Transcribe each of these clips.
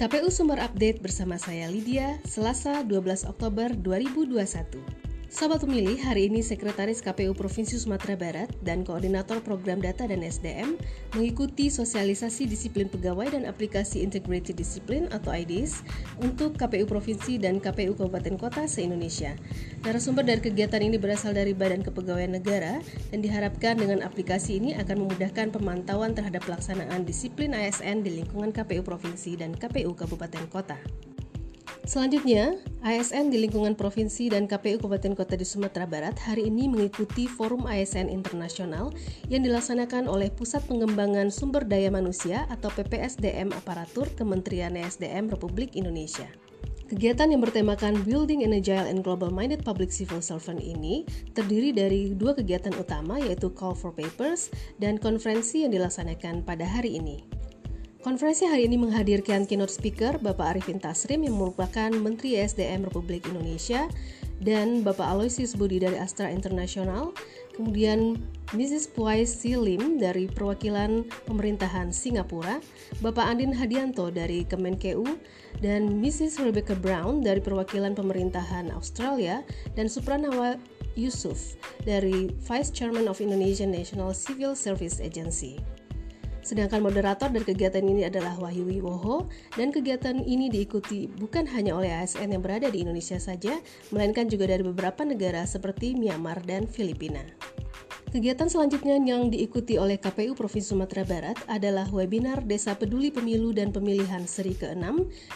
KPU Sumber Update bersama saya Lydia, Selasa 12 Oktober 2021. Sobat pemilih, hari ini Sekretaris KPU Provinsi Sumatera Barat dan Koordinator Program Data dan SDM mengikuti sosialisasi disiplin pegawai dan aplikasi Integrated Discipline atau IDIS untuk KPU Provinsi dan KPU Kabupaten Kota se-Indonesia. Narasumber dari kegiatan ini berasal dari Badan Kepegawaian Negara dan diharapkan dengan aplikasi ini akan memudahkan pemantauan terhadap pelaksanaan disiplin ASN di lingkungan KPU Provinsi dan KPU Kabupaten Kota. Selanjutnya, ASN di lingkungan provinsi dan KPU Kabupaten Kota di Sumatera Barat hari ini mengikuti Forum ASN Internasional yang dilaksanakan oleh Pusat Pengembangan Sumber Daya Manusia atau PPSDM Aparatur Kementerian ESDM Republik Indonesia. Kegiatan yang bertemakan Building an Agile and Global Minded Public Civil Servant ini terdiri dari dua kegiatan utama yaitu Call for Papers dan konferensi yang dilaksanakan pada hari ini. Konferensi hari ini menghadirkan keynote speaker Bapak Arifin Tasrim yang merupakan Menteri SDM Republik Indonesia dan Bapak Aloysius Budi dari Astra International, kemudian Mrs. Puai Silim dari perwakilan pemerintahan Singapura, Bapak Andin Hadianto dari Kemenkeu, dan Mrs. Rebecca Brown dari perwakilan pemerintahan Australia, dan Supranawa Yusuf dari Vice Chairman of Indonesian National Civil Service Agency. Sedangkan moderator dari kegiatan ini adalah Wahyu Wiwoho dan kegiatan ini diikuti bukan hanya oleh ASN yang berada di Indonesia saja, melainkan juga dari beberapa negara seperti Myanmar dan Filipina. Kegiatan selanjutnya yang diikuti oleh KPU Provinsi Sumatera Barat adalah webinar Desa Peduli Pemilu dan Pemilihan seri ke-6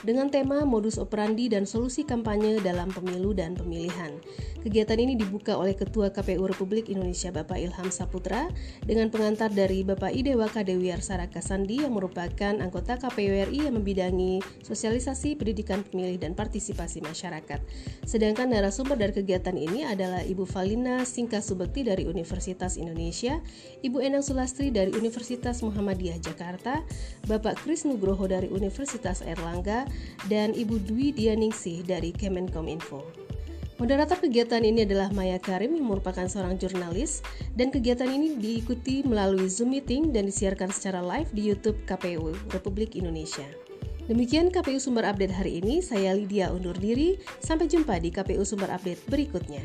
dengan tema modus operandi dan solusi kampanye dalam pemilu dan pemilihan. Kegiatan ini dibuka oleh Ketua KPU Republik Indonesia Bapak Ilham Saputra dengan pengantar dari Bapak Idewa Kadewi Arsara Kasandi yang merupakan anggota KPU RI yang membidangi sosialisasi pendidikan pemilih dan partisipasi masyarakat. Sedangkan narasumber dari kegiatan ini adalah Ibu Valina Singka Subekti dari Universitas Universitas Indonesia, Ibu Enang Sulastri dari Universitas Muhammadiyah Jakarta, Bapak Kris Nugroho dari Universitas Erlangga, dan Ibu Dwi Dianingsih dari Kemenkominfo. Moderator kegiatan ini adalah Maya Karim yang merupakan seorang jurnalis dan kegiatan ini diikuti melalui Zoom meeting dan disiarkan secara live di YouTube KPU Republik Indonesia. Demikian KPU Sumber Update hari ini, saya Lydia undur diri, sampai jumpa di KPU Sumber Update berikutnya.